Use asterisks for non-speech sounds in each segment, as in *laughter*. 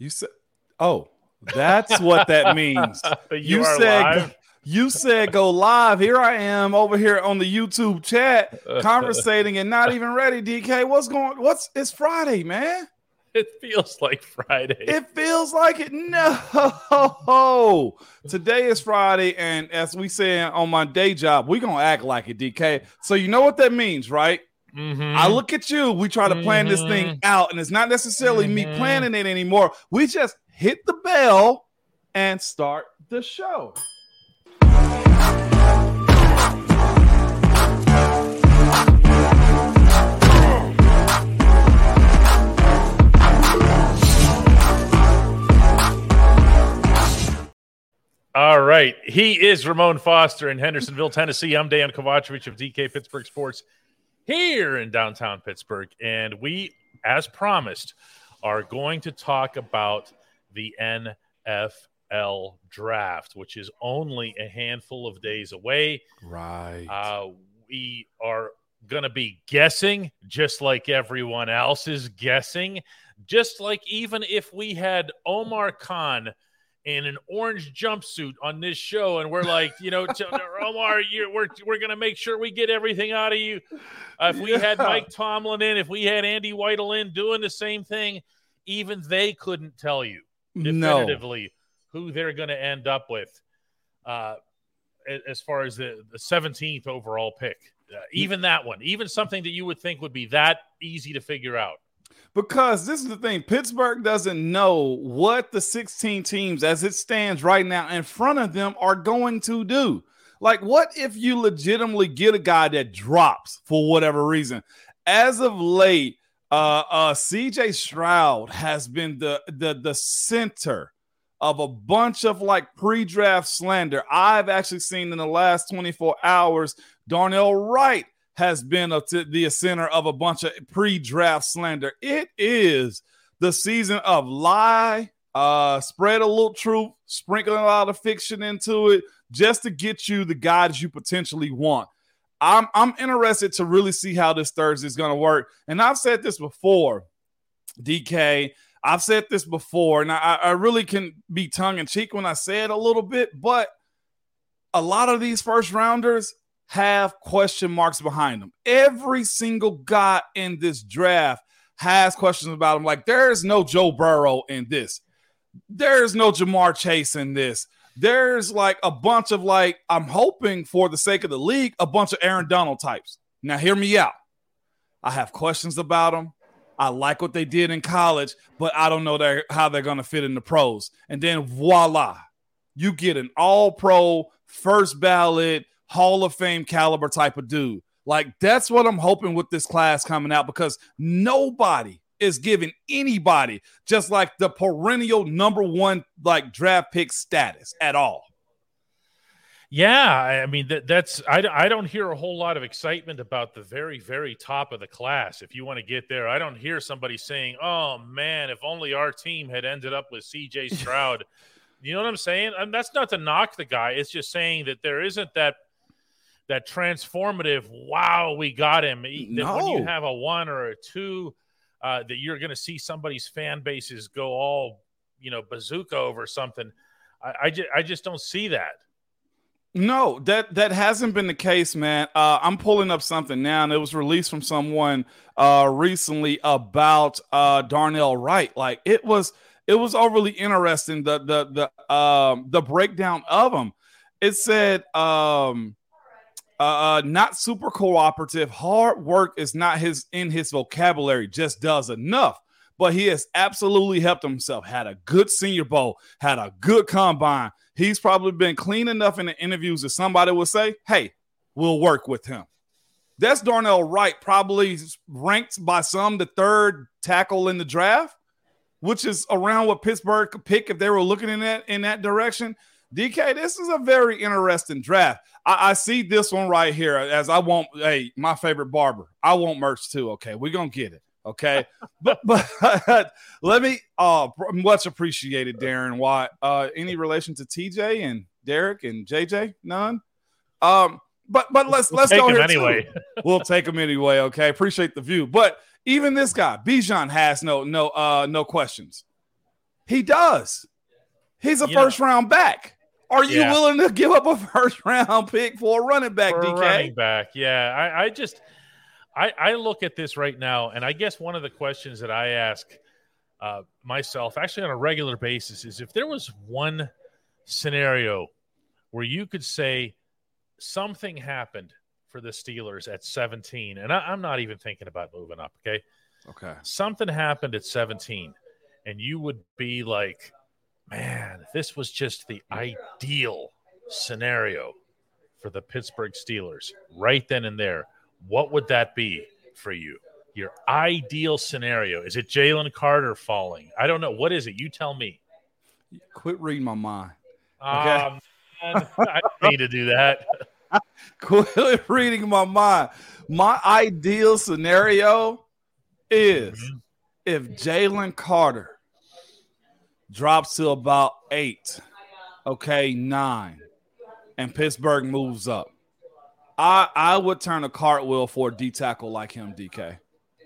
You said, "Oh, that's what that *laughs* means." you, you said, live. "You said go live." Here I am over here on the YouTube chat, *laughs* conversating and not even ready. DK, what's going? What's? It's Friday, man. It feels like Friday. It feels like it. No, today is Friday, and as we say on my day job, we gonna act like it, DK. So you know what that means, right? Mhm. I look at you. We try to plan this thing out, and it's not necessarily me Mhm. planning it anymore. We just hit the bell and start the show. All right. He is Ramon Foster in Hendersonville, Tennessee. I'm Dejan Kovacevic of DK Pittsburgh Sports here in downtown Pittsburgh. And we, as promised, are going to talk about the NFL draft, which is only a handful of days away. Right. Uh, we are going to be guessing just like everyone else is guessing. Just like even if we had Omar Khan in an orange jumpsuit on this show, and we're like, you know, *laughs* Omar, you're, we're, we're to make sure we get everything out of you. Uh, if we had Mike Tomlin in, if we had Andy Weidel in doing the same thing, even they couldn't tell you no. definitively who they're to end up with uh, as far as the, the 17th overall pick. Uh, even that one, even something that you would think would be that easy to figure out. Because this is the thing Pittsburgh doesn't know what the 16 teams, as it stands right now in front of them, are going to do. Like, what if you legitimately get a guy that drops for whatever reason? As of late, uh, uh, CJ Stroud has been the, the, the center of a bunch of like pre draft slander. I've actually seen in the last 24 hours, Darnell Wright has been a, the center of a bunch of pre-draft slander. It is the season of lie, uh, spread a little truth, sprinkling a lot of fiction into it, just to get you the guys you potentially want. I'm I'm interested to really see how this Thursday is going to work. And I've said this before, DK. I've said this before, and I, I really can be tongue in cheek when I say it a little bit, but a lot of these first rounders have question marks behind them. Every single guy in this draft has questions about him. Like, there's no Joe Burrow in this. There's no Ja'Marr Chase in this. There's like a bunch of like, I'm hoping for the sake of the league, a bunch of Aaron Donald types. Now, hear me out. I have questions about them. I like what they did in college, but I don't know how they're going to fit in the pros. And then voila, you get an all pro, first ballot, Hall of Fame caliber type of dude. Like that's what I'm hoping with this class coming out because nobody is giving anybody just like the perennial number one like draft pick status at all. Yeah, I mean that, that's I, I don't hear a whole lot of excitement about the very very top of the class. If you want to get there, I don't hear somebody saying, "Oh man, if only our team had ended up with C.J. *laughs* Stroud." you know what I'm saying? And that's not to knock the guy. It's just saying that there isn't that that transformative. Wow, we got him. That when you have a one or a two, uh, that you're going to see somebody's fan bases go all you know bazooka over something. I, I just I just don't see that. No, that that hasn't been the case, man. Uh, I'm pulling up something now, and it was released from someone uh, recently about uh, Darnell Wright. Like it was, it was overly interesting. The the the um, the breakdown of him. It said, um, uh, uh, not super cooperative. Hard work is not his in his vocabulary. Just does enough. But he has absolutely helped himself. Had a good Senior Bowl. Had a good combine he's probably been clean enough in the interviews that somebody will say, Hey, we'll work with him. That's Darnell Wright, probably ranked by some the third tackle in the draft, which is around what Pittsburgh could pick if they were looking in that in that direction. DK, this is a very interesting draft. I, I see this one right here as I want. Hey, my favorite barber. I want merch too. Okay, we're gonna get it. Okay, *laughs* but but *laughs* let me. Uh, much appreciated, Darren Watt. Uh, any relation to TJ and Derek and JJ? None. Um, but but let's let's Take go here anyway. *laughs* We'll take him anyway. Okay, appreciate the view. But even this guy, Bijan, has no no uh no questions. He does. He's a You first round back. Are you Yeah. willing to give up a first round pick for a running back, For DK? running back. Yeah, I, I just I, I look at this right now, and I guess one of the questions that I ask uh, myself, actually on a regular basis, is if there was one scenario where you could say something happened for the Steelers at 17, and I, I'm not even thinking about moving up. Okay, Okay. something happened at 17, and you would be like, man, this was just the ideal scenario for the Pittsburgh Steelers right then and there. What would that be for you? Your ideal scenario? Is it Jalen Carter falling? I don't know. What is it? You tell me. Quit reading my mind. Um, man, I don't need to do that. *laughs* Quit reading my mind. My ideal scenario is Mhm. if Jalen Carter drops to about eight, okay, nine, and Pittsburgh moves up. I I would turn a cartwheel for a D tackle like him, DK.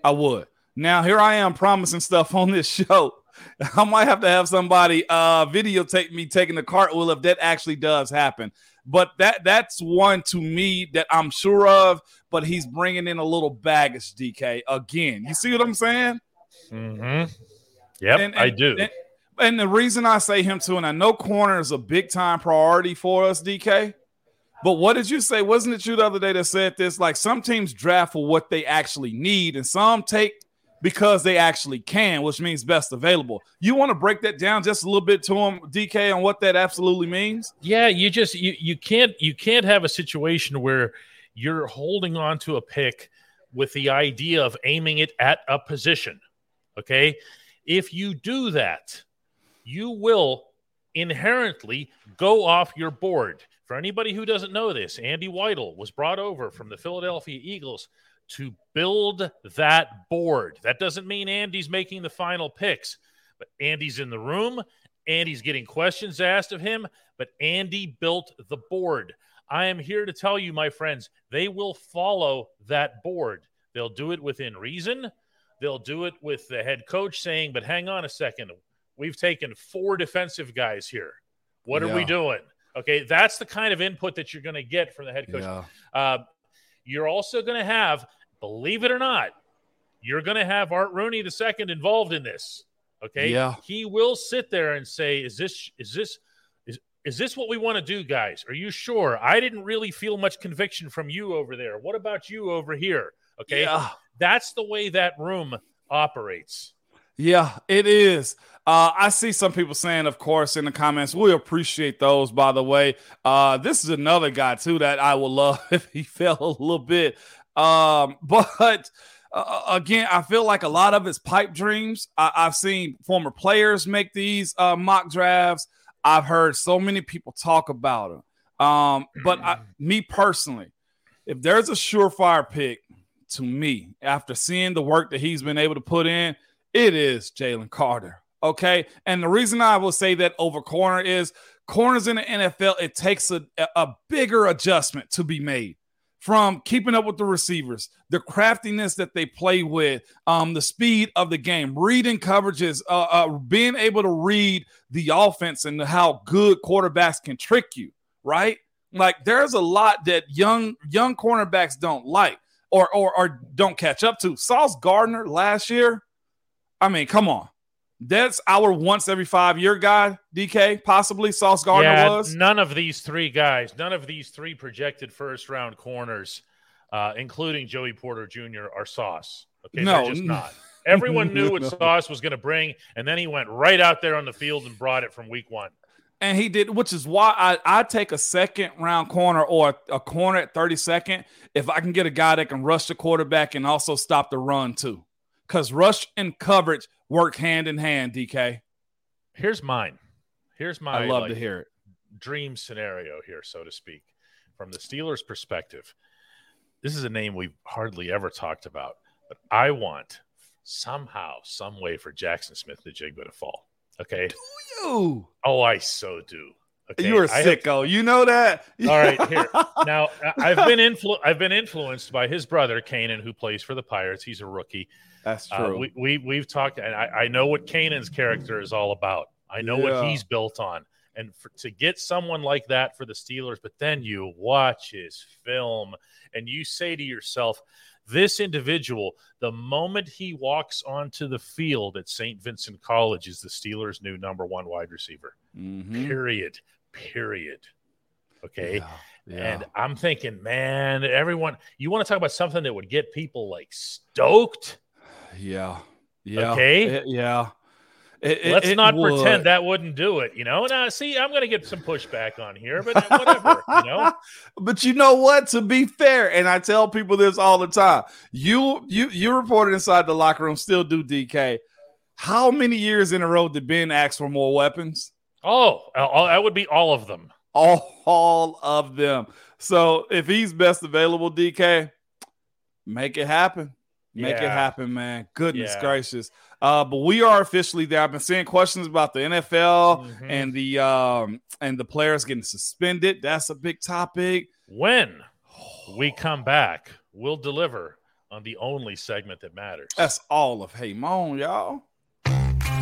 I would. Now here I am promising stuff on this show. *laughs* I might have to have somebody uh videotape me taking the cartwheel if that actually does happen. But that that's one to me that I'm sure of. But he's bringing in a little baggage, DK. Again, you see what I'm saying? Mm-hmm. Yep, And- I do. And, and the reason I say him too, and I know corner is a big time priority for us, DK. But what did you say? Wasn't it you the other day that said this? Like some teams draft for what they actually need, and some take because they actually can, which means best available. You want to break that down just a little bit to him, DK, on what that absolutely means? Yeah, you just you you can't you can't have a situation where you're holding on to a pick with the idea of aiming it at a position. Okay? If you do that, you will inherently go off your board. For anybody who doesn't know this, Andy Weidel was brought over from the Philadelphia Eagles to build that board. That doesn't mean Andy's making the final picks, but Andy's in the room. Andy's getting questions asked of him, but Andy built the board. I am here to tell you, my friends, they will follow that board. They'll do it within reason. They'll do it with the head coach saying, but hang on a second. We've taken four defensive guys here. What are we doing? Okay, that's the kind of input that you're going to get from the head coach. Uh, you're also going to have, believe it or not, you're going to have Art Rooney the second involved in this. Okay, Yeah. he will sit there and say, "Is this is this is is this what we want to do, guys? Are you sure? I didn't really feel much conviction from you over there. What about you over here? Okay, Yeah. that's the way that room operates. Yeah, it is. Uh, I see some people saying, of course, in the comments. We appreciate those, by the way. Uh, this is another guy too that I would love *laughs* if he fell a little bit. Um, *laughs* but uh, again, I feel like a lot of his pipe dreams. I- I've seen former players make these uh, mock drafts. I've heard so many people talk about him. Um, but I, me personally, if there's a surefire pick to me after seeing the work that he's been able to put in, it is Jalen Carter. Okay. And the reason I will say that over corner is corners in the NFL, it takes a, a bigger adjustment to be made from keeping up with the receivers, the craftiness that they play with, um, the speed of the game, reading coverages, uh, uh, being able to read the offense and how good quarterbacks can trick you, right? Like there's a lot that young young cornerbacks don't like or or, or don't catch up to. Sauce Gardner last year, I mean, come on. That's our once every five year guy, DK, possibly Sauce Gardner yeah, was. none of these three guys, none of these three projected first round corners, uh, including Joey Porter Jr., are Sauce. Okay, No. they're just not. Everyone knew what No. *laughs* Sauce was going to bring, and then he went right out there on the field and brought it from week one. And he did, which is why I, I take a second round corner or a, corner at 32nd if I can get a guy that can rush the quarterback and also stop the run too. Because rush and coverage work hand in hand, DK. Here's mine. Here's my I love like, to hear it. dream scenario here, so to speak, from the Steelers' perspective. This is a name we've hardly ever talked about, but I want somehow, some way for Jaxon Smith-Njigba to fall. Okay. Do you, Oh, I so do. Okay. you are I have- You know that? All right, here. *laughs* now I've been influ- I've been influenced by his brother Canaan, who plays for the Pirates. He's a rookie. That's Uh, true. we, we we've talked, and I, I know what Canaan's character is all about. I know Yeah. what he's built on. And for, to get someone like that for the Steelers, but then you watch his film and you say to yourself, this individual, the moment he walks onto the field at St. Vincent College, is the Steelers' new number one wide receiver. Mhm. Period. Period. Okay. Yeah, yeah. And I'm thinking, man, everyone, you want to talk about something that would get people like stoked? Yeah. Yeah. Okay. It- yeah. It- Let's it not would. pretend that wouldn't do it. You know, now see, I'm going to get some pushback on here, but whatever. you know, *laughs* but you know what? To be fair, and I tell people this all the time. You you you reported inside the locker room, still do DK. How many years in a row did Ben ask for more weapons? oh, uh, that would be all of them. All, all of them. So if he's best available, DK, make it happen. Make it happen, man. Goodness Yeah. gracious. Uh, but we are officially there. I've been seeing questions about the NFL Mhm. and the um and the players getting suspended. That's a big topic. When *sighs* we come back, we'll deliver on the only segment that matters. That's all of Hey Moan, y'all.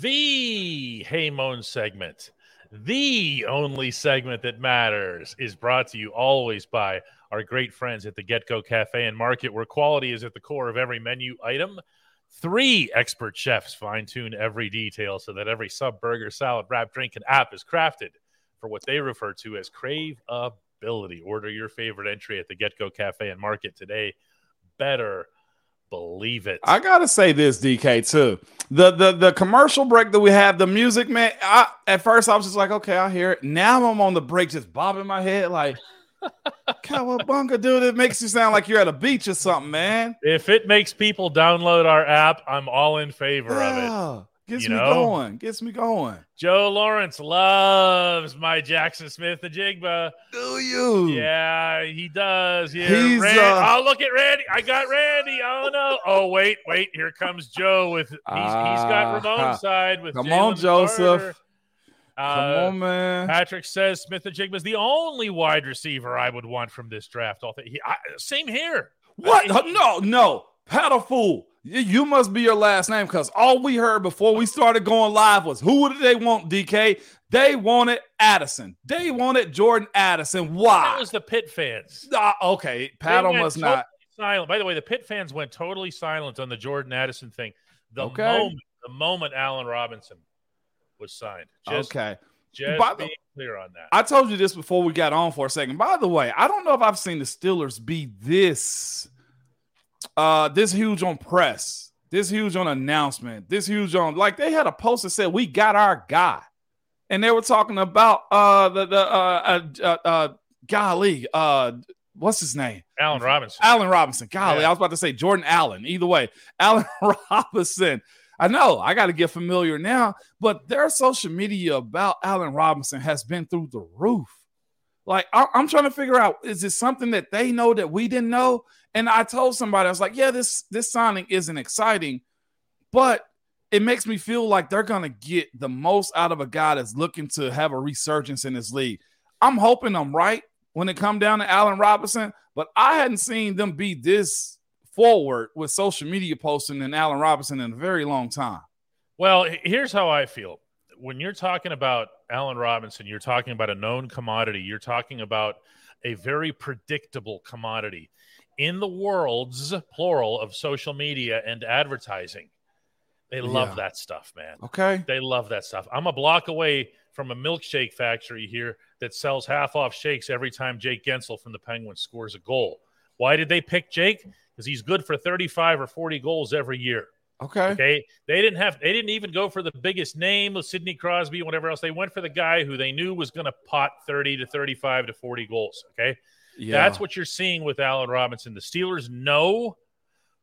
The Hey Moan segment, the only segment that matters, is brought to you always by our great friends at the Get Go Cafe and Market, where quality is at the core of every menu item. Three expert chefs fine tune every detail so that every sub, burger, salad, wrap, drink, and app is crafted for what they refer to as craveability. Order your favorite entry at the Get Go Cafe and Market today. Better believe it. I gotta say this, DK, too. The the the commercial break that we have, the music, man. I at first I was just like, okay, I'll hear it. Now I'm on the break, just bobbing my head like *laughs* Cowabunga, dude. It makes you sound like you're at a beach or something, man. If it makes people download our app, I'm all in favor of it. Gets You me know? going. Gets me going. Joe Lawrence loves my Jaxon Smith-Njigba. Do you? Yeah, he does. Yeah, He's, Ran- uh, oh, look at Randy. I got Randy. Oh no. Oh wait, wait. Here comes Joe with he's, he's got Ah, Ramon's side with. come on, Joseph. Carter. Come Uh, on, man. Patrick says Smith-Njigba is the only wide receiver I would want from this draft. All th- he, I, same here. What? I- No, no. Paddle fool. You- must be your last name because all we heard before we started going live was who did they want, DK? They wanted Addison. They wanted Jordan Addison. Why? That was the Pitt fans. Ah, okay, Paddle must totally not. silent. By the way, the Pitt fans went totally silent on the Jordan Addison thing. The Okay. moment, the moment Allen Robinson was signed. Just, okay. just By the- being clear on that. I told you this before we got on for a second. By the way, I don't know if I've seen the Steelers be this uh this huge on press, this huge on announcement, this huge on like they had a post that said we got our guy. And they were talking about uh the the uh uh, uh, uh golly, uh what's his name? Allen Robinson. Allen Robinson. Golly, Yeah. I was about to say Jordan Allen. Either way, *laughs* Allen Robinson. I know I got to get familiar now, but their social media about Allen Robinson has been through the roof. Like I- I'm trying to figure out, is it something that they know that we didn't know? And I told somebody, I was like, yeah, this this signing isn't exciting, but it makes me feel like they're gonna get the most out of a guy that's looking to have a resurgence in this league. I'm hoping I'm right when it come down to Allen Robinson, but I hadn't seen them be this forward with social media posting and Allen Robinson in a very long time. Well, here's how I feel. When you're talking about Allen Robinson, you're talking about a known commodity. You're talking about a very predictable commodity in the world's plural of social media and advertising. They love Yeah. that stuff, man. Okay. They love that stuff. I'm a block away from a milkshake factory here that sells half off shakes every time Jake Guentzel from the Penguins scores a goal. Why did they pick Jake? Because he's good for 35 or 40 goals every year. Okay. Okay. They didn't have they didn't even go for the biggest name, of Sidney Crosby, whatever else. They went for the guy who they knew was going to pot 30 to 35 to 40 goals. Okay. Yeah. That's what you're seeing with Allen Robinson. The Steelers know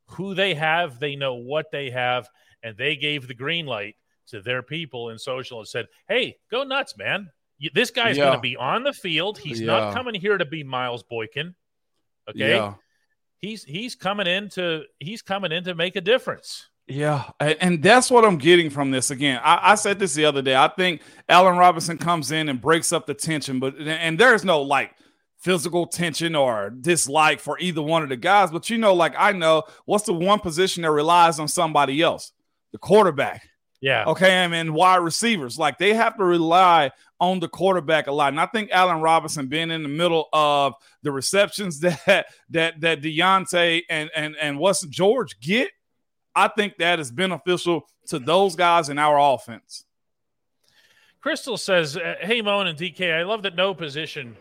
who they have, they know what they have, and they gave the green light to their people in social and said, "Hey, go nuts, man! This guy's Yeah. going to be on the field. He's Yeah. not coming here to be Miles Boykin. Okay, Yeah. he's he's coming in to he's coming in to make a difference." Yeah, and that's what I'm getting from this. Again, I, I said this the other day. I think Allen Robinson comes in and breaks up the tension, but and there's no like physical tension or dislike for either one of the guys. But you know, like I know what's the one position that relies on somebody else, the quarterback. Yeah, Okay, I mean, wide receivers, like they have to rely on the quarterback a lot. And I think Allen Robinson being in the middle of the receptions *laughs* that that that Diontae and and and what's George get, I think that is beneficial to those guys in our offense. Crystal says, "Hey, Moan and DK, I love that no position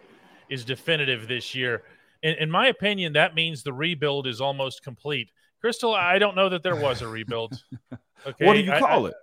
is definitive this year. In, in my opinion, that means the rebuild is almost complete." Crystal, I don't know that there was a rebuild. Okay, *laughs* What do you call I- it?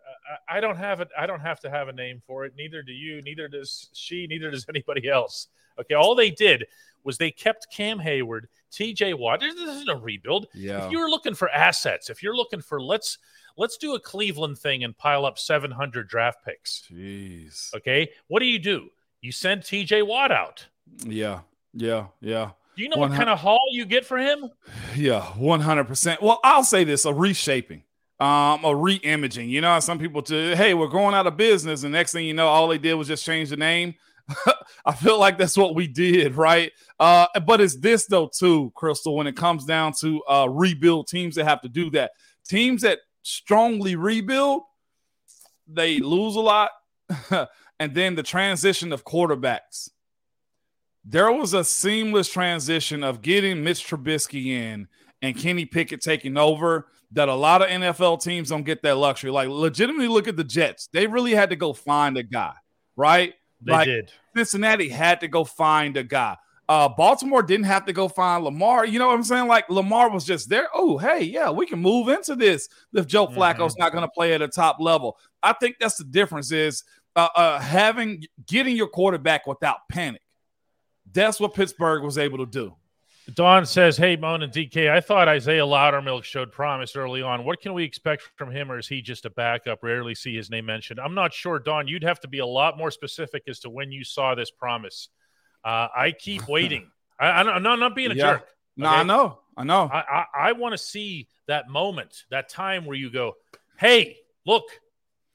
I, I don't have it. I don't have to have a name for it. Neither do you. Neither does she. Neither does anybody else. Okay, all they did was they kept Cam Heyward, T.J. Watt. This isn't a rebuild. Yeah. If you're looking for assets, if you're looking for let's let's do a Cleveland thing and pile up 700 draft picks. Jeez. Okay, what do you do? You send T.J. Watt out. Yeah. Yeah. Yeah. Do you know what kind of haul you get for him? Yeah, one hundred percent. Well, I'll say this: a reshaping, um, a re-imaging. You know, some people to hey, we're going out of business, and next thing you know, all they did was just change the name. *laughs* I feel like that's what we did, right? Uh, but it's this though too, Crystal. When it comes down to uh, rebuild teams that have to do that, teams that strongly rebuild, they lose a lot, *laughs* and then the transition of quarterbacks there was a seamless transition of getting Mitch Trubisky in and Kenny Pickett taking over that a lot of NFL teams don't get that luxury. Like, legitimately look at the Jets. They really had to go find a guy, right? They Like, did. Cincinnati had to go find a guy. Uh, Baltimore didn't have to go find Lamar. You know what I'm saying? Like Lamar was just there. Oh, hey, yeah, we can move into this if Joe Flacco's not going to play at a top level. I think that's the difference is uh, uh, having getting your quarterback without panic. That's what Pittsburgh was able to do. Don says, "Hey, Moan and DK, I thought Isaiahh Loudermilk showed promise early on. What can we expect from him, or is he just a backup? Rarely see his name mentioned. I'm not sure, Don. You'd have to be a lot more specific as to when you saw this promise. Uh, I keep *laughs* waiting. I, I'm not, not being a Yeah. jerk. No, Okay. I know, I know. I, I, I want to see that moment, that time where you go, "Hey, look,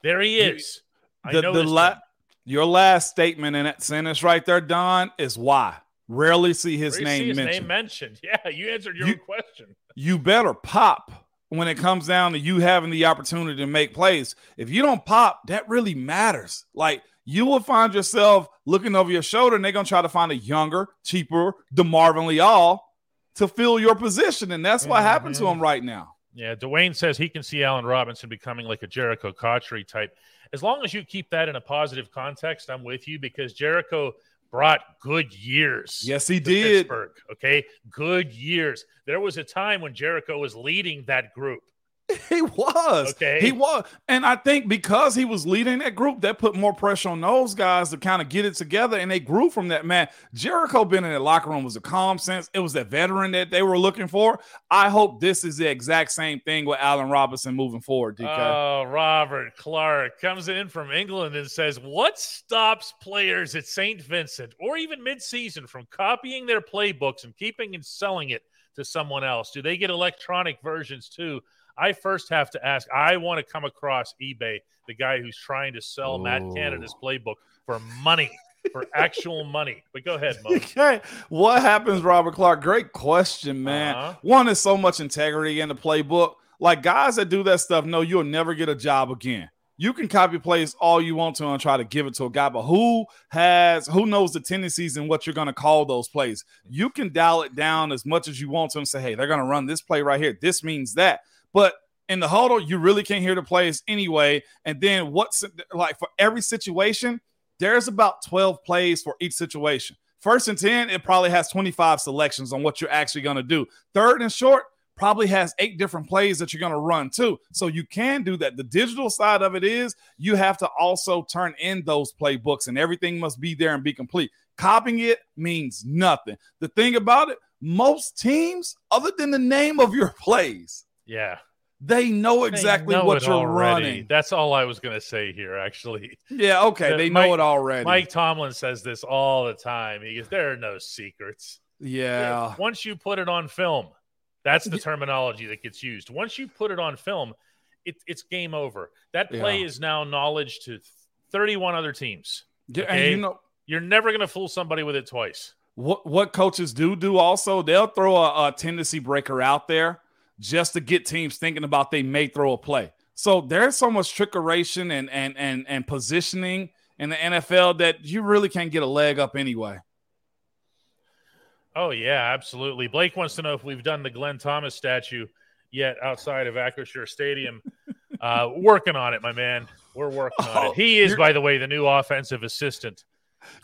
there he is." I know the la-. Your last statement in that sentence right there, Don, is why. Rarely see his you name see his mentioned. name mentioned. *laughs* Yeah, you answered your You- own question. you better pop when it comes down to you having the opportunity to make plays. If you don't pop, that really matters. Like you will find yourself looking over your shoulder and they're gonna try to find a younger, cheaper DeMarvin Leal to fill your position. And that's what happened to Mhm. him right now. Yeah, Dwayne says he can see Allen Robinson becoming like a Jerricho Cotchery type. As long as you keep that in a positive context, I'm with you because Jerricho brought good years. Yes, he did. Pittsburgh. Okay, good years. There was a time when Jerricho was leading that group. *laughs* He was. Okay. He was. And I think because he was leading that group, that put more pressure on those guys to kind of get it together. And they grew from that, man. Jerricho being in the locker room was a calm sense. It was that veteran that they were looking for. I hope this is the exact same thing with Allen Robinson moving forward, DK. Oh, Robert Clark comes in from England and says, What stops players at St. Vincent or even midseason from copying their playbooks and keeping and selling it to someone else? Do they get electronic versions too? I first have to ask. I want to come across eBay, the guy who's trying to sell Matt Oh. Canada's playbook for money, for actual money. But go ahead, Mo. *laughs* Okay. What happens, Robert Clark? Great question, man. Uh-huh. One is so much integrity in the playbook. Like guys that do that stuff know you'll never get a job again. You can copy plays all you want to and try to give it to a guy, but who has who knows the tendencies and what you're going to call those plays? You can dial it down as much as you want to and say, hey, they're going to run this play right here. This means that. But in the huddle, you really can't hear the plays anyway. And then what's like for every situation, there's about 12 plays for each situation. First and 10, it probably has 25 selections on what you're actually going to do. Third and short, probably has eight different plays that you're going to run too. So you can do that. The digital side of it is you have to also turn in those playbooks and everything must be there and be complete. Copying it means nothing. The thing about it, most teams, other than the name of your *laughs* plays, Yeah. They know exactly They know what you're already. running. That's all I was going to say here, actually. Yeah, okay. They Mike- know it already. Mike Tomlin says this all the time. He goes, There are no secrets. yeah. Once you put it on film, that's the terminology that gets used. Once you put it on film, it, it's game over. That play Yeah. is now knowledge to 31 other teams. Okay. And you know You're never going to fool somebody with it twice. what what coaches do do also, they'll throw a, a tendency breaker out there just to get teams thinking about they may throw a play. So there's so much trickeration and and and and positioning in the NFL that you really can't get a leg up anyway. Oh, yeah, absolutely. Blake wants to know if we've done the Glenn Thomas statue yet outside of Acrisure Stadium. *laughs* uh, working on it, my man. We're working on Oh, it. He is, by the way, the new offensive assistant.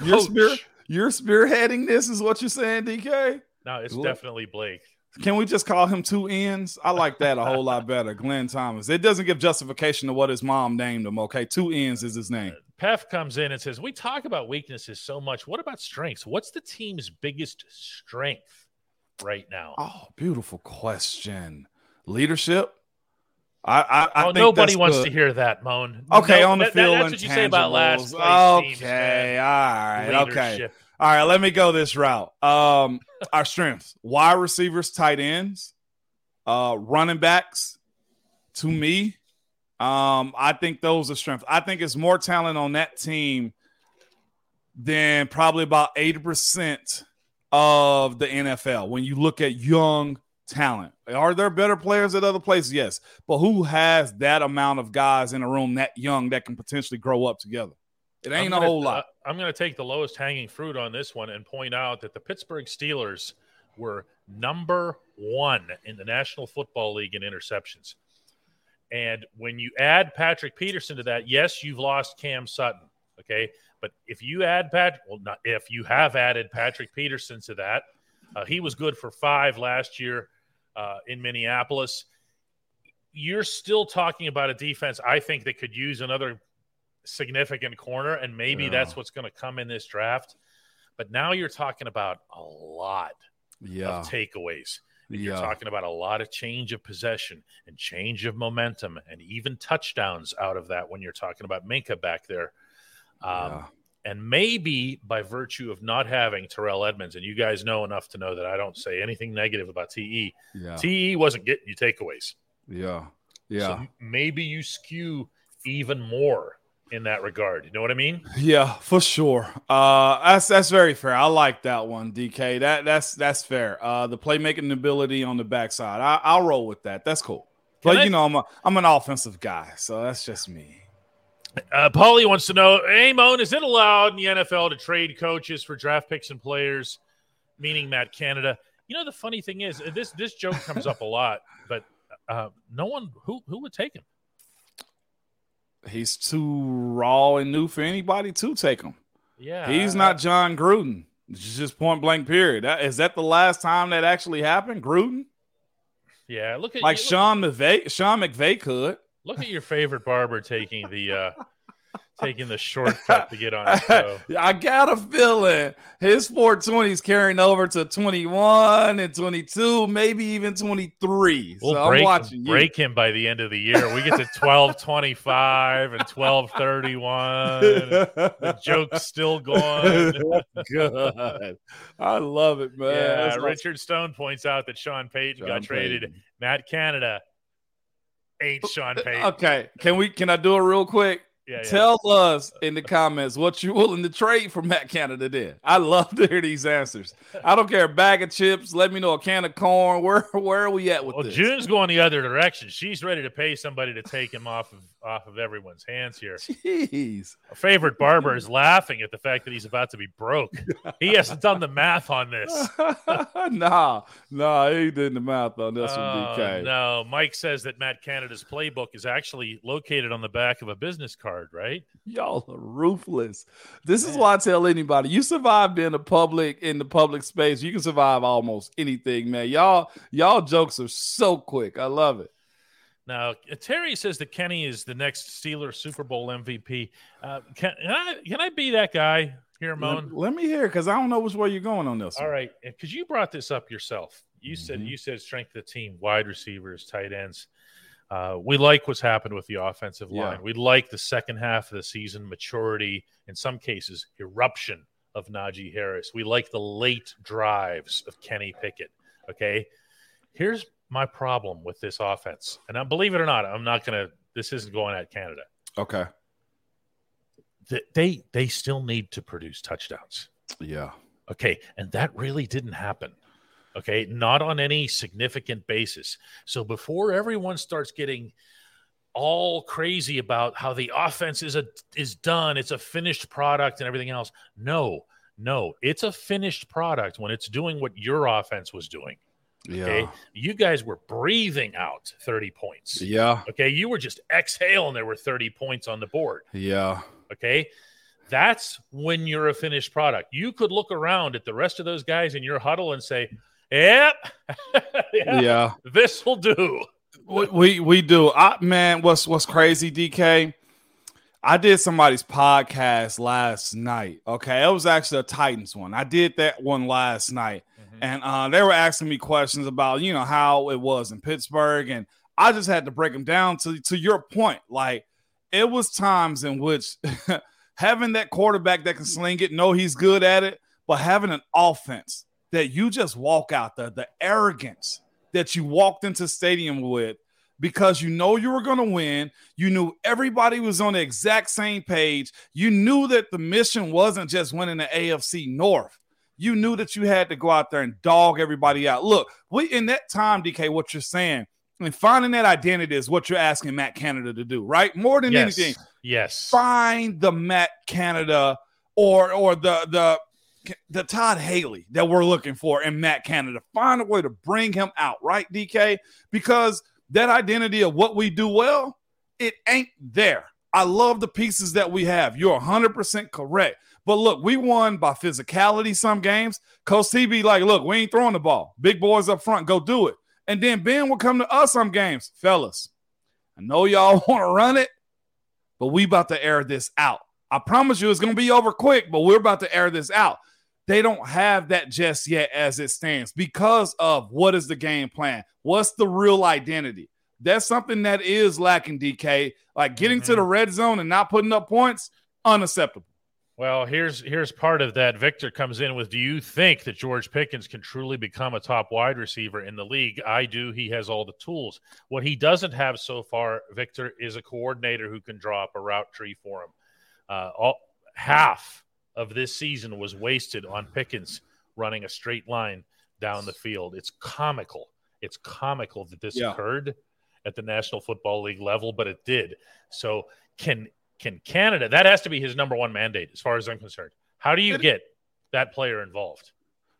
You're spear, you're spearheading this, is what you're saying, DK. No, it's Look. definitely Blake. Can we just call him two ends? I like that a whole lot better. Glenn Thomas. It doesn't give justification to what his mom named him. Okay, two ends is his name. Pef comes in and says, We talk about weaknesses so much. What about strengths? What's the team's biggest strength right now? Oh, beautiful question. Leadership. I I, I oh, think nobody wants to hear that, Moan. Okay, No, on the that- that- field, that's what you say about last place Okay, man. all right, okay, Leadership. All right. Let me go this route. Um, our strengths: wide receivers, tight ends, uh, running backs. To me, um, I think those are strengths. I think it's more talent on that team than probably about eighty percent of the NFL. When you look at young talent, are there better players at other places? Yes, but who has that amount of guys in a room that young that can potentially grow up together? It ain't I'm a gonna- whole lot. uh, I'm going to take the lowest hanging fruit on this one and point out that the Pittsburgh Steelers were number one in the National Football League in interceptions. And when you add Patrick Peterson to that, yes, you've lost Cam Sutton. Okay. But if you add Pat, well, not if you have added Patrick Peterson to that, uh, he was good for five last year uh, in Minneapolis. You're still talking about a defense, I think, that could use another significant corner, and maybe Yeah. that's what's going to come in this draft. But now you're talking about a lot yeah, of takeaways. You're talking about a lot of change of possession and change of momentum and even touchdowns out of that when you're talking about Minkah back there. Um, yeah. And maybe by virtue of not having Terrell Edmunds, and you guys know enough to know that I don't say anything negative about TE. yeah, TE wasn't getting you takeaways. yeah, yeah. So maybe you skew even more in that regard. You know what I mean? Yeah, for sure. Uh, that's that's very fair. I like that one, DK. That that's that's fair. Uh, the playmaking ability on the backside, I, I'll roll with that. That's cool. Can But I- you know, I'm a I'm an offensive guy, so that's just me. Uh, Paulie wants to know, hey, Moan, is it allowed in the NFL to trade coaches for draft picks and players, meaning Matt Canada? You know, the funny thing is, this this joke comes up a lot, but uh, no one who who would take him. He's too raw and new for anybody to take him. Yeah, He's not Jon Gruden. It's just point blank. Period. Is that the last time that actually happened? Gruden, Yeah, look at like you, Sean McVay. Sean McVay could. Look, look at your favorite barber taking the uh, *laughs* taking the shortcut to get on show. *laughs* I got a feeling his 420 is carrying over to 21 and 22, maybe even 23. We'll so break, I'm watching you. break him by the end of the year. We get to twelve twenty five and twelve thirty one. The joke's still going. *laughs* Good. I love it, man. Yeah, That's. Richard Stone points out that Sean Payton got Sean traded. Matt Canada ain't Sean uh, Payton. Okay, can we? Can I do it real quick? Yeah, yeah. Tell us in the comments what you're willing to trade for Matt Canada did. I love to hear these answers. I don't care. A bag of chips. Let me know a can of corn. *laughs* Where where are we at with Well, this? June's going the other direction. She's ready to pay somebody to take him off of off of everyone's hands here. Jeez. Our favorite barber is *laughs* laughing at the fact that he's about to be broke. He hasn't done the math on this. *laughs* nah, nah, he did the math on this one, Oh, DK. no, Mike says that Matt Canada's playbook is actually located on the back of a business card, right? Y'all are ruthless. This is why I tell anybody: you survive being a public in the public space, you can survive almost anything, man. Y'all, y'all jokes are so quick. I love it. Now, Terry says that Kenny is the next Steelers Super Bowl MVP. Uh, can, can I can I be that guy here, Moan? Let, let me hear because I don't know which way you're going on this. All one. right, because you brought this up yourself. You said Mhm. you said strength of the team, wide receivers, tight ends. Uh, we like what's happened with the offensive line. Yeah. We like the second half of the season maturity, in some cases, eruption of Najee Harris. We like the late drives of Kenny Pickett. Okay. Here's my problem with this offense. And I, believe it or not, I'm not going to, this isn't going at Canada. Okay. Th- They, they still need to produce touchdowns. Yeah. Okay. And that really didn't happen. Okay. Not on any significant basis. So before everyone starts getting all crazy about how the offense is a is done, it's a finished product and everything else. No, no, it's a finished product when it's doing what your offense was doing. Yeah. Okay. You guys were breathing out 30 points. Yeah. Okay. You were just exhaling. There were 30 points on the board. Yeah. Okay. That's when you're a finished product. You could look around at the rest of those guys in your huddle and say, Yep, *laughs* yeah, Yeah. this will do. we, we we do. I man, what's what's crazy, DK? I did somebody's podcast last night. Okay, it was actually a Titans one. I did that one last night, and uh, they were asking me questions about you know how it was in Pittsburgh, and I just had to break them down to to your point. Like it was times in which *laughs* having that quarterback that can sling it, know he's good at it, but having an offense that you just walk out there, the arrogance that you walked into stadium with because you know you were going to win. You knew everybody was on the exact same page. You knew that the mission wasn't just winning the AFC North. You knew that you had to go out there and dog everybody out. Look, we in that time, DK, what you're saying and finding that identity is what you're asking Matt Canada to do, right? More than Yes. anything, Yes. find the Matt Canada or or the the the Todd Haley that we're looking for in Matt Canada. Find a way to bring him out, right, DK? Because that identity of what we do well, it ain't there. I love the pieces that we have. You're 100% correct. But look, we won by physicality some games. Coach T be like, look, we ain't throwing the ball. Big boys up front, go do it. And then Ben will come to us some games. Fellas, I know y'all *laughs* want to run it, but we about to air this out. I promise you it's going to be over quick, but we're about to air this out. They don't have that just yet as it stands because of what is the game plan? What's the real identity? That's something that is lacking, DK. Like getting to Mhm. the red zone and not putting up points, unacceptable. Well, here's here's part of that. Victor comes in with, "Do you think that George Pickens can truly become a top wide receiver in the league?" I do. He has all the tools. What he doesn't have so far, Victor, is a coordinator who can draw up a route tree for him. Uh, all half of this season was wasted on Pickens running a straight line down the field. It's comical. It's comical that this Yeah. occurred at the National Football League level, but it did. So can can Canada? That has to be his number one mandate, as far as I'm concerned. How do you get that player involved?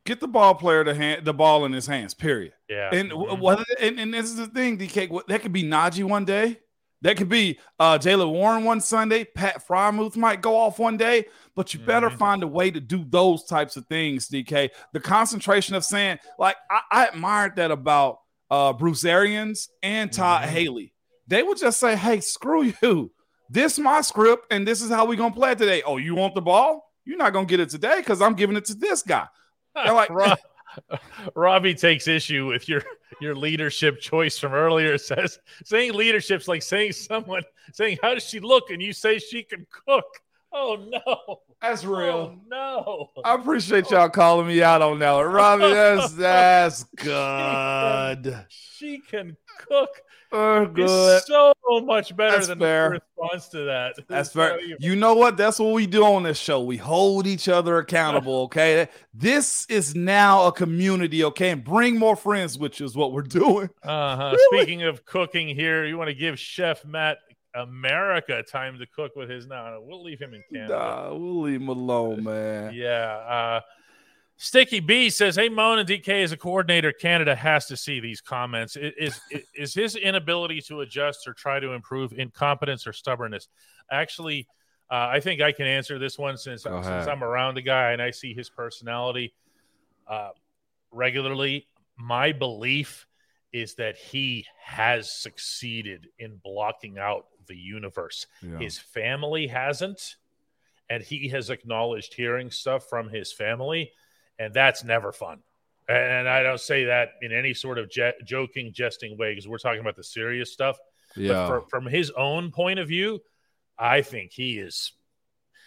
Get the ball player the hand, the ball in his hands. Period. Yeah, And Mhm. what? And, and this is the thing, DK. what- That could be Najee one day. That could be uh, Jaylen Warren one Sunday. Pat Freiermuth might go off one day, but you better Mhm. find a way to do those types of things, DK. The concentration of saying, like, I, I admired that about uh, Bruce Arians and Todd Mhm. Haley. They would just say, "Hey, screw you. This my script, and this is how we gonna play it today. Oh, you want the ball? You're not gonna get it today because I'm giving it to this guy." They're like, Rob- Robbie takes issue with your your leadership choice from earlier. *laughs* Says saying leadership's like saying someone saying how does she look, and you say she can cook. Oh no, That's oh, real. Oh, no. I appreciate oh. y'all calling me out on that Robbie. That's *laughs* that's good. She can cook. Oh, It's so much better That's than fair. the response to that. That's fair. You know what? That's what we do on this show. We hold each other accountable. *laughs* Okay. This is now a community. Okay. And bring more friends, which is what we're doing. Uh-huh. Really? Speaking of cooking here, you want to give Chef Matt America time to cook with his now. we'll leave him in Canada. Nah, we'll leave him alone, man. Yeah. Uh, Sticky B says, "Hey, Moan and DK as a coordinator, Canada has to see these comments. Is is, is his inability to adjust or try to improve incompetence or stubbornness? Actually, uh, I think I can answer this one since since. I'm around the guy and I see his personality uh, regularly. My belief is that he has succeeded in blocking out the universe. Yeah. His family hasn't, and he has acknowledged hearing stuff from his family, and that's never fun. And I don't say that in any sort of je- joking, jesting way because we're talking about the serious stuff. Yeah. But for, from his own point of view, I think he is.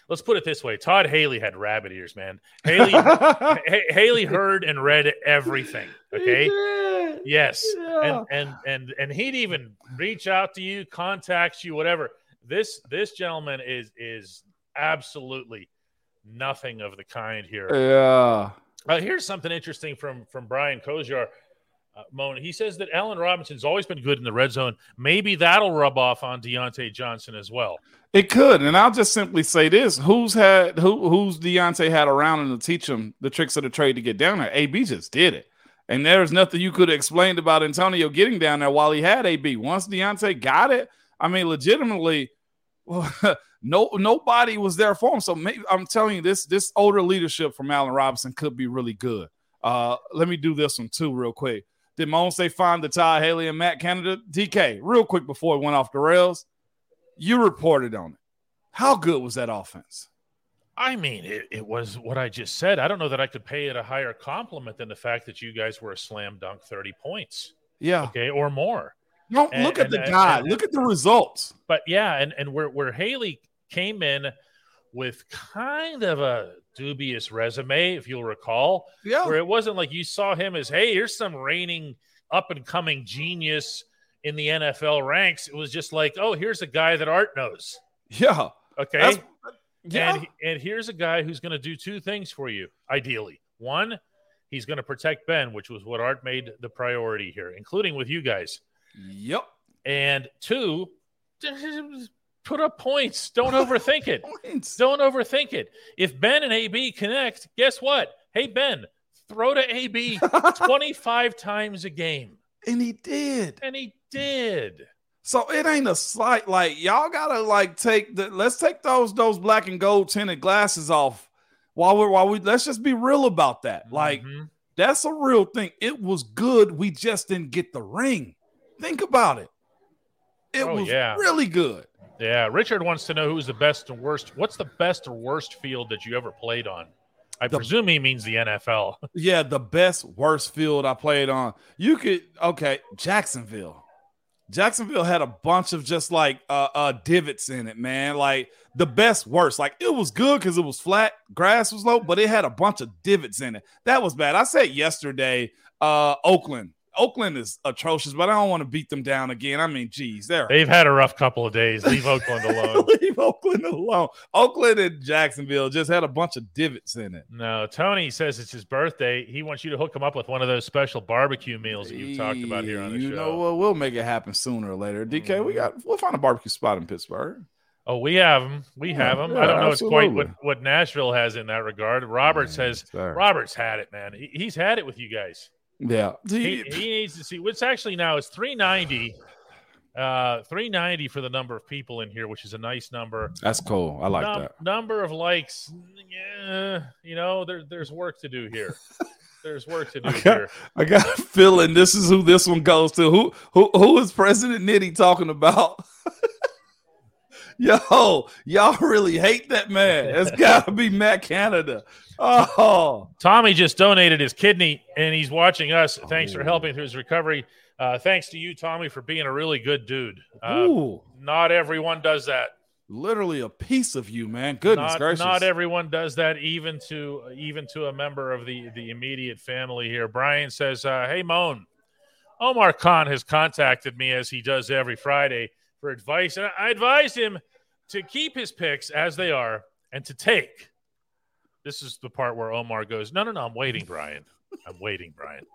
Let's put it this way: Todd Haley had rabbit ears, man. Haley, *laughs* Ha- Haley heard and read everything. *laughs* Okay. Yes, and and and and he'd even reach out to you, contact you, whatever. This this gentleman is is absolutely nothing of the kind here. yeah. Uh, here's something interesting from from Brian Koziar. Uh, Moan, he says that Allen Robinson's always been good in the red zone. Maybe that'll rub off on Diontae Johnson as well. It could, and I'll just simply say this: Who's had who? Who's Diontae had around him to teach him the tricks of the trade to get down there? AB just did it, and there's nothing you could have explained about Antonio getting down there while he had AB. Once Diontae got it, I mean, legitimately, *laughs* well, no nobody was there for him. So maybe, I'm telling you, this this older leadership from Allen Robinson could be really good. Uh, let me do this one too, real quick. Did Moan say find the Todd Haley and Matt Canada? DK, real quick before it went off the rails you reported on it. How good was that offense? I mean, it, it was what I just said. I don't know that I could pay it a higher compliment than the fact that you guys were a slam dunk 30 points, Yeah. okay, or more. No, And- look at and- the guy. look at the results. But yeah, and, and where, where Haley came in with kind of a dubious resume, if you'll recall, Yeah. where it wasn't like you saw him as, hey, here's some reigning up and coming genius in the NFL ranks. It was just like, oh, here's a guy that Art knows. Yeah. Okay. That's- Yeah. And, and here's a guy who's going to do two things for you, ideally. One, he's going to protect Ben, which was what Art made the priority here, including with you guys. yep. And two, *laughs* put up points. Don't overthink it. Points. Don't overthink it. If Ben and AB connect, guess what? Hey, Ben, throw to AB *laughs* 25 times a game. And he did. And he did. So it ain't a slight like y'all gotta like take the let's take those those black and gold tinted glasses off while we're while we let's just be real about that. Like Mhm. that's a real thing. It was good. We just didn't get the ring. Think about it. It Oh, was yeah. really good. Yeah, Richard wants to know who's the best and worst. What's the best or worst field that you ever played on? I The- presume he means the NFL. *laughs* Yeah, the best worst field I played on. You could okay, Jacksonville. Jacksonville had a bunch of just like uh, uh divots in it, man. Like the best worst. Like it was good because it was flat, grass was low, but it had a bunch of divots in it. That was bad. I said yesterday, uh Oakland. Oakland is atrocious, but I don't want to beat them down again. I mean, geez, they're They've had a rough couple of days. Leave Oakland *laughs* alone. leave Oakland alone. Oakland and Jacksonville just had a bunch of divots in it. No, Tony says it's his birthday. He wants you to hook him up with one of those special barbecue meals that you've talked about here on the you show. know what? We'll make it happen sooner or later. DK, we mm-hmm. got we'll find a barbecue spot in Pittsburgh. Oh, we have them. We Yeah, have them. yeah, I don't know it's quite what, what Nashville has in that regard. Robert mm, has. sir. Robert's had it, man. He, he's had it with you guys. Yeah. He, he needs to see what's actually now is 390. Uh 390 for the number of people in here, which is a nice number. That's cool. I like Num- that. Number of likes, yeah, you know, there, there's work to do here. There's work to *laughs* do Okay. here. I got a feeling this is who this one goes to. Who who who is President Nitty talking about? *laughs* Yo, y'all really hate that man. It's gotta be Matt Canada. Oh, Tommy just donated his kidney and he's watching us. Thanks for Oh. helping through his recovery. Uh, thanks to you, Tommy, for being a really good dude. Uh, Ooh, not everyone does that. literally a piece of you, man. Goodness Not, gracious. not everyone does that, even to even to a member of the the immediate family here. Brian says, uh, "Hey, Moan, Omar Khan has contacted me as he does every Friday for advice, and I advise him to keep his picks as they are and to take." This is the part where Omar goes, "No, no, no, I'm waiting, Brian. I'm waiting, Brian."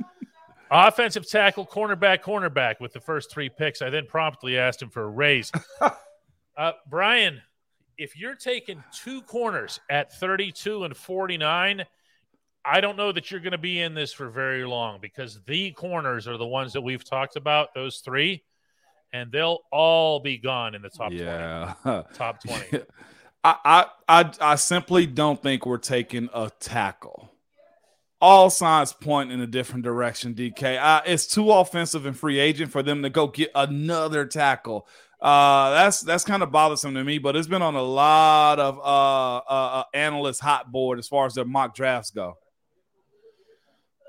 *laughs* Offensive tackle, cornerback, cornerback with the first three picks. I then promptly asked him for a raise. *laughs* Uh, Brian, if you're taking two corners at 32 and 49, I don't know that you're going to be in this for very long because the corners are the ones that we've talked about, those three, and they'll all be gone in the top yeah. 20. *laughs* Top 20. I, I I I simply don't think we're taking a tackle. All signs point in a different direction, DK. Uh, it's too offensive and free agent for them to go get another tackle. Uh, that's that's kind of bothersome to me, but it's been on a lot of uh, uh, uh analysts' hot board as far as their mock drafts go.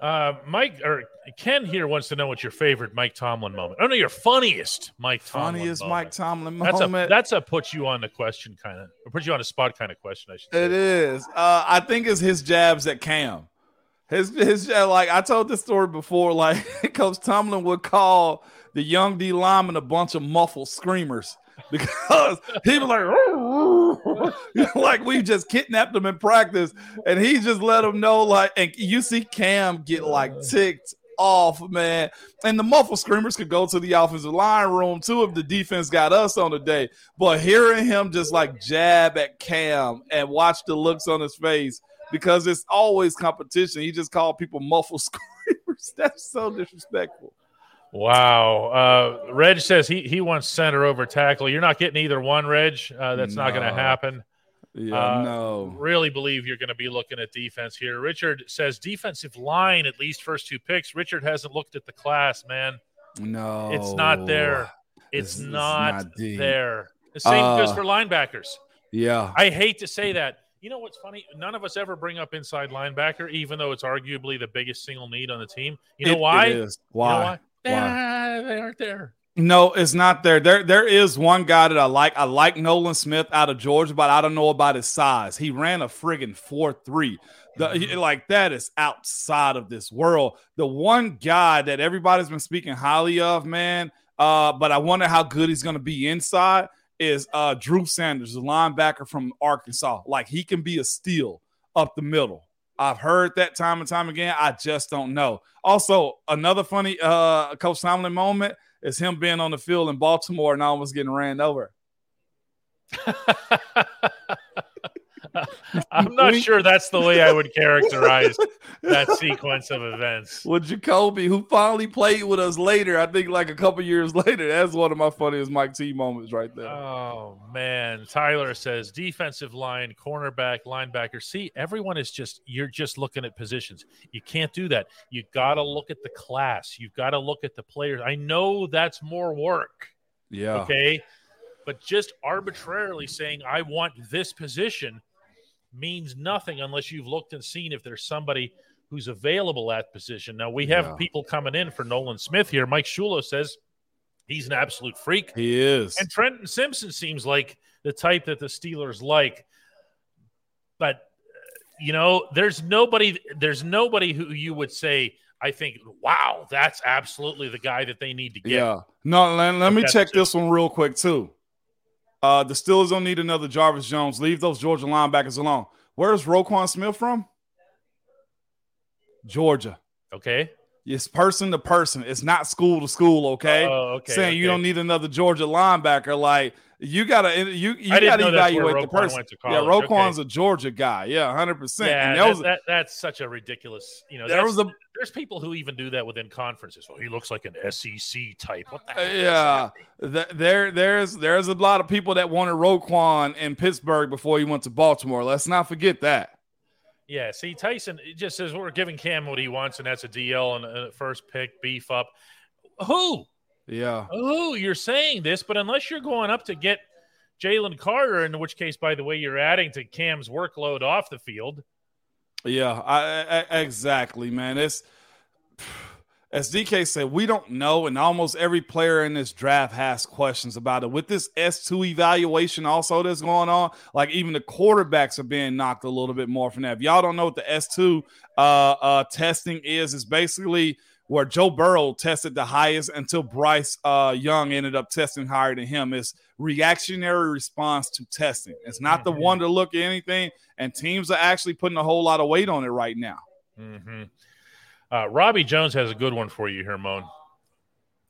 Uh, Mike or Ken here wants to know what your favorite Mike Tomlin moment. Oh no, your funniest Mike Tomlin. Funniest moment. Mike Tomlin moment. That's a that's a put you on the question kind of, or put you on a spot kind of question. I should say. It is. Uh, I think it's his jabs at Cam. His his jab, like I told this story before. *laughs* Like Coach Tomlin would call the young D lineman a bunch of muffled screamers *laughs* because he was like, *laughs* like we just kidnapped him in practice, and he just let him know. Like, and you see Cam get like ticked off, man. And the muffled screamers could go to the offensive line room too if the defense got us on the day. But hearing him just like jab at Cam and watch the looks on his face because it's always competition. He just called people muffled *laughs* screamers. That's so disrespectful. Wow. Uh, Reg says he he wants center over tackle. You're not getting either one, Reg. Uh, that's not going to happen. Yeah, Uh, no. Really believe you're going to be looking at defense here. Richard says defensive line at least first two picks. Richard hasn't looked at the class, man. No. It's not there. It's, it's not, not there. The same goes Uh, for linebackers. Yeah. I hate to say that. You know what's funny? None of us ever bring up inside linebacker, even though it's arguably the biggest single need on the team. You know It- why? It You know Why? Why? They, they aren't there. No, it's not there. There, there is one guy that I like. I like Nolan Smith out of Georgia, but I don't know about his size. He ran a friggin' four three. He- like that is outside of this world. The one guy that everybody's been speaking highly of, man. Uh, but I wonder how good he's gonna be inside. Is uh Drew Sanders, the linebacker from Arkansas. Like he can be a steal up the middle. I've heard that time and time again. I just don't know. Also, another funny uh Coach Tomlin moment is him being on the field in Baltimore and almost getting ran over. *laughs* *laughs* I'm not sure that's the way I would characterize that *laughs* sequence of events. With Jacoby, who finally played with us later, I think like a couple years *laughs* later. That's one of my funniest Mike T moments right there. Oh man, Tyler says defensive line, cornerback, linebacker. See, everyone is just you're just looking at positions. You can't do that. You got to look at the class. You've got to look at the players. I know that's more work. yeah. Okay. But just arbitrarily saying, I want this position means nothing unless you've looked and seen if there's somebody who's available at position. Now, we have Yeah. people coming in for Nolan Smith here. Mike Shulo says he's an absolute freak. He is. And Trenton Simpson seems like the type that the Steelers like. But, you know, there's nobody, there's nobody who you would say, I think, wow, that's absolutely the guy that they need to get. Yeah. No, let, let me check this one real quick too. Uh, the Steelers don't need another Jarvis Jones. Leave those Georgia linebackers alone. Where's Roquan Smith from? Georgia. Okay. It's person to person. It's not school to school. Okay. Oh, okay. Saying you don't need another Georgia linebacker. Like you gotta you you gotta know that's where evaluate the person. Yeah. Roquan's a Georgia guy. Yeah, hundred percent. Yeah, And there that, was that, that's such a ridiculous. You know, there was a there's people who even do that within conferences. Well, he looks like an SEC type. What the? Uh, yeah, there, there's, there's a lot of people that wanted Roquan in Pittsburgh before he went to Baltimore. Let's not forget that. Yeah. See, Tyson it just says we're giving Cam what he wants, and that's a DL and a first pick beef up. Who? Yeah, Who? You're saying this, but unless you're going up to get Jalen Carter, in which case, by the way, you're adding to Cam's workload off the field. yeah, I, I, exactly, man. It's as DK said, we don't know, and almost every player in this draft has questions about it. With this S two evaluation, also that's going on, like even the quarterbacks are being knocked a little bit more from that. If y'all don't know what the S two uh, uh, testing is, it's basically where Joe Burrow tested the highest until Bryce uh, Young ended up testing higher than him. It's reactionary response to testing. It's not the Mhm. one to look at anything, and teams are actually putting a whole lot of weight on it right now. hmm Uh, Robbie Jones has a good one for you here, Moan.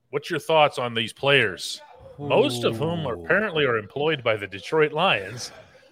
What's your thoughts on these players? Most of whom are apparently are employed by the Detroit Lions,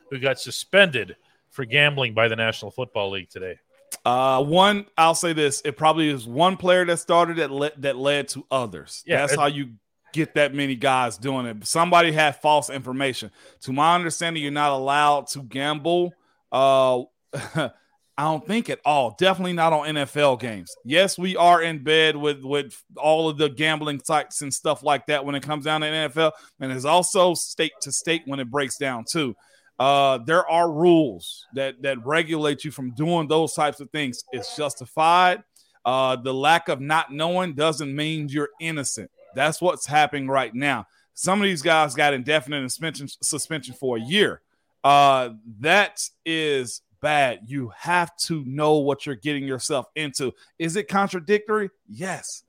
who got suspended for gambling by the National Football League today. Uh, one, I'll say this: it probably is one player that started that led that led to others. Yeah, That's how you get that many guys doing it. Somebody had false information. To my understanding, you're not allowed to gamble. Uh, *laughs* I don't think at all. Definitely not on NFL games. Yes, we are in bed with with all of the gambling sites and stuff like that when it comes down to NFL, and it's also state to state when it breaks down too. Uh, there are rules that that regulate you from doing those types of things. It's justified. Uh, the lack of not knowing doesn't mean you're innocent. That's what's happening right now. Some of these guys got indefinite suspension, suspension for a year. Uh, that is bad. You have to know what you're getting yourself into. Is it contradictory? Yes.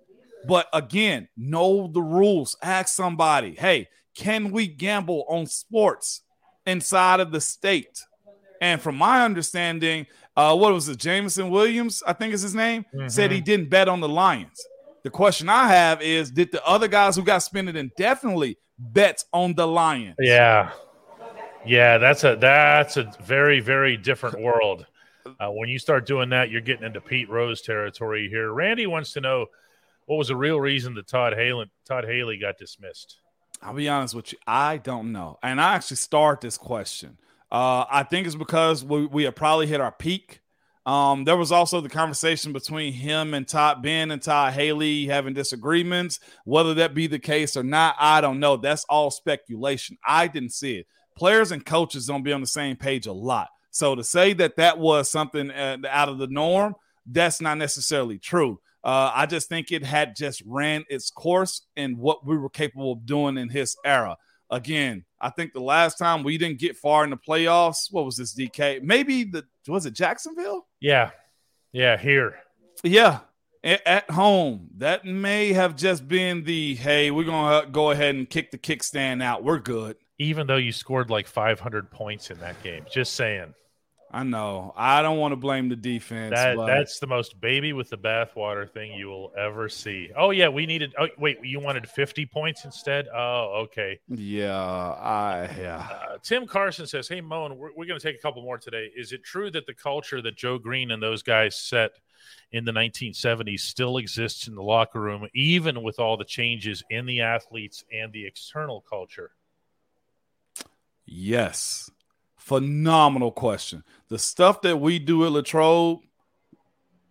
But again, know the rules. Ask somebody, hey, can we gamble on sports inside of the state? And from my understanding, uh, what was it? Jameson Williams, I think is his name, mm-hmm. said he didn't bet on the Lions. The question I have is Did the other guys who got suspended indefinitely bet on the Lions? Yeah. Yeah, that's a that's a very very different world. Uh, when you start doing that, you're getting into Pete Rose territory here. Randy wants to know what was the real reason that Todd Haley Todd Haley got dismissed. I'll be honest with you, I don't know, and I actually start this question. Uh, I think it's because we, we have probably hit our peak. Um, there was also the conversation between him and Todd Ben and Todd Haley having disagreements. Whether that be the case or not, I don't know. That's all speculation. I didn't see it players and coaches don't be on the same page a lot. So to say that that was something uh, out of the norm, that's not necessarily true. Uh, I just think it had just ran its course in what we were capable of doing in his era. Again, I think the last time we didn't get far in the playoffs, what was this DK? Maybe the was it Jacksonville? Yeah, yeah, here. Yeah, at home. That may have just been the hey, we're gonna go ahead and kick the kickstand out. We're good even though you scored like 500 points in that game. Just saying. I know. I don't want to blame the defense. That, but... That's the most baby with the bathwater thing you will ever see. Oh yeah, we needed. Oh wait, you wanted 50 points instead. Oh okay. Yeah, I yeah. Uh, Tim Carson says, "Hey Moan, we're, we're going to take a couple more today. Is it true that the culture that Joe Greene and those guys set in the 1970s still exists in the locker room, even with all the changes in the athletes and the external culture?" Yes. Phenomenal question. The stuff that we do at Latrobe,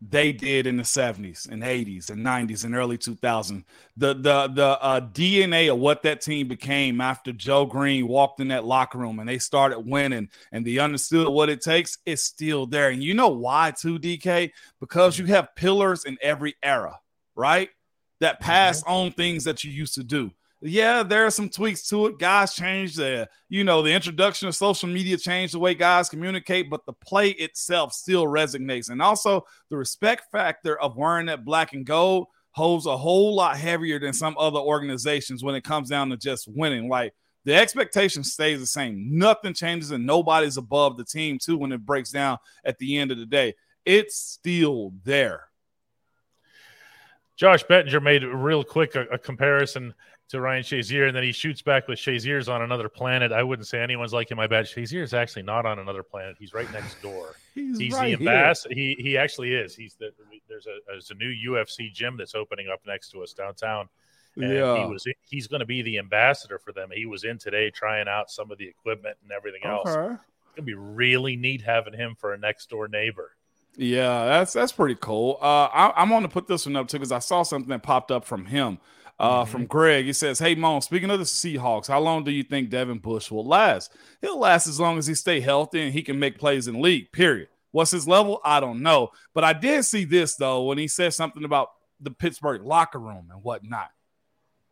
they did in the 70s and 80s and 90s and early 2000s. The the the uh, DNA of what that team became after Joe Greene walked in that locker room and they started winning and they understood what it takes is still there. And you know why too, DK? Because you have pillars in every era, right? That pass mm-hmm. on things that you used to do yeah, there are some tweaks to it. Guys changed the, you know, the introduction of social media changed the way guys communicate, but the play itself still resonates. And also the respect factor of wearing that black and gold holds a whole lot heavier than some other organizations when it comes down to just winning. Like the expectation stays the same. Nothing changes and nobody's above the team too when it breaks down at the end of the day. It's still there. Josh Bettinger made a real quick a, a comparison to Ryan Shazier, and then he shoots back with Shazier's on another planet. I wouldn't say anyone's like him. I bet Shazier actually not on another planet. He's right next door. *laughs* He's, He's right the ambassador. He he actually is. He's the there's a there's a new UFC gym that's opening up next to us downtown. And yeah. he was he's going to be the ambassador for them. He was in today trying out some of the equipment and everything else. Okay. It's gonna be really neat having him for a next door neighbor. Yeah, that's that's pretty cool. Uh, I, am going to put this one up too because I saw something that popped up from him uh, mm-hmm. from Greg. He says, "Hey, Mom, speaking of the Seahawks, how long do you think Devin Bush will last? He'll last as long as he stay healthy and he can make plays in league. Period. What's his level? I don't know, but I did see this though when he said something about the Pittsburgh locker room and whatnot.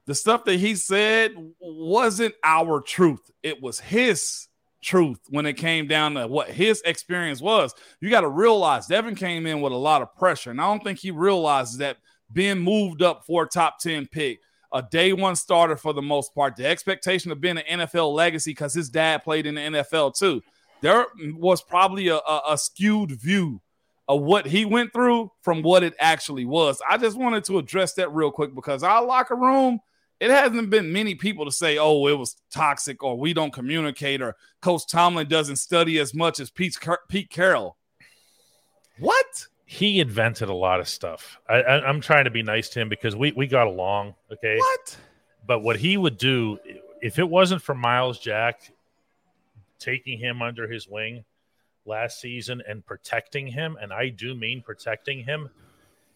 The stuff that he said wasn't our truth; it was his." truth when it came down to what his experience was. You got to realize Devin came in with a lot of pressure, and I don't think he realizes that being moved up for a top 10 pick, a day one starter for the most part, the expectation of being an NFL legacy because his dad played in the NFL too. There was probably a, a, a skewed view of what he went through from what it actually was. I just wanted to address that real quick because our locker room, it hasn't been many people to say, oh, it was toxic or we don't communicate or Coach Tomlin doesn't study as much as Pete, Pete Carroll. What? He invented a lot of stuff. I, am trying to be nice to him because we we got along. Okay. What? But what he would do if it wasn't for Myles Jack taking him under his wing last season and protecting him, and I do mean protecting him,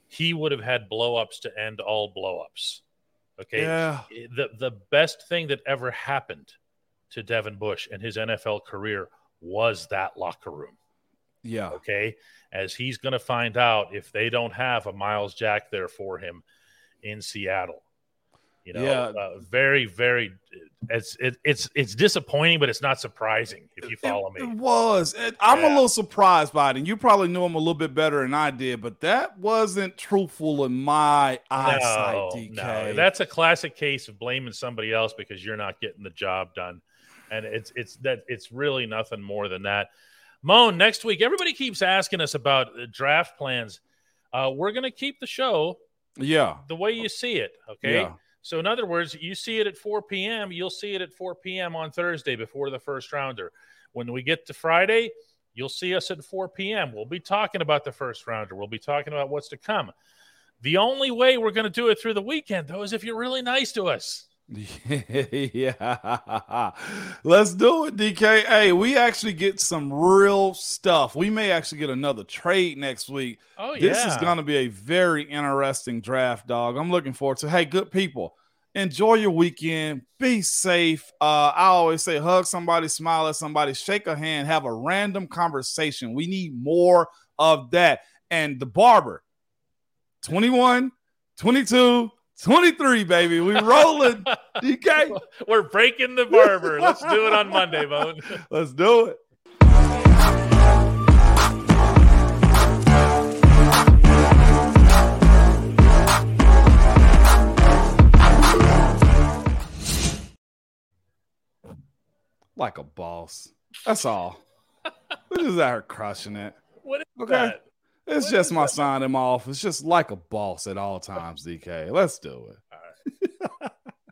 he would have had blowups to end all blowups. Okay. Yeah. The the best thing that ever happened to Devin Bush and his NFL career was that locker room. Yeah. Okay. As he's going to find out if they don't have a Myles Jack there for him in Seattle. You know, Yeah. uh, very, very. It's it, it's it's disappointing, but it's not surprising if you follow It, it was. It- I'm a little surprised by it, and you probably knew him a little bit better than I did, but that wasn't truthful in my eyesight, No, DK. no, that's a classic case of blaming somebody else because you're not getting the job done, and it's it's that it's really nothing more than that. Moan, next week, everybody keeps asking us about draft plans. Uh, we're going to keep the show yeah. the way you see it. Okay. Yeah. So, in other words, you see it at 4 p.m., you'll see it at 4 p.m. on Thursday before the first rounder. When we get to Friday, you'll see us at 4 p.m. We'll be talking about the first rounder. We'll be talking about what's to come. The only way we're going to do it through the weekend, though, is if you're really nice to us. *laughs* yeah. Let's do it, DK. Hey, we actually get some real stuff. We may actually get another trade next week. Oh, yeah. This is going to be a very interesting draft, dog. I'm looking forward to. Hey, good people, enjoy your weekend. Be safe. Uh, I always say, hug somebody, smile at somebody, shake a hand, have a random conversation. We need more of that. And the barber, 21, 22, 23, baby. We rolling. *laughs* DK, We're breaking the barber. Let's do it on Monday, Bone. *laughs* let's do it. Like a boss. That's all. We're just out here crushing it. What is Okay. that? It's just my sign him off. It's just like a boss at all times, DK. Let's do it.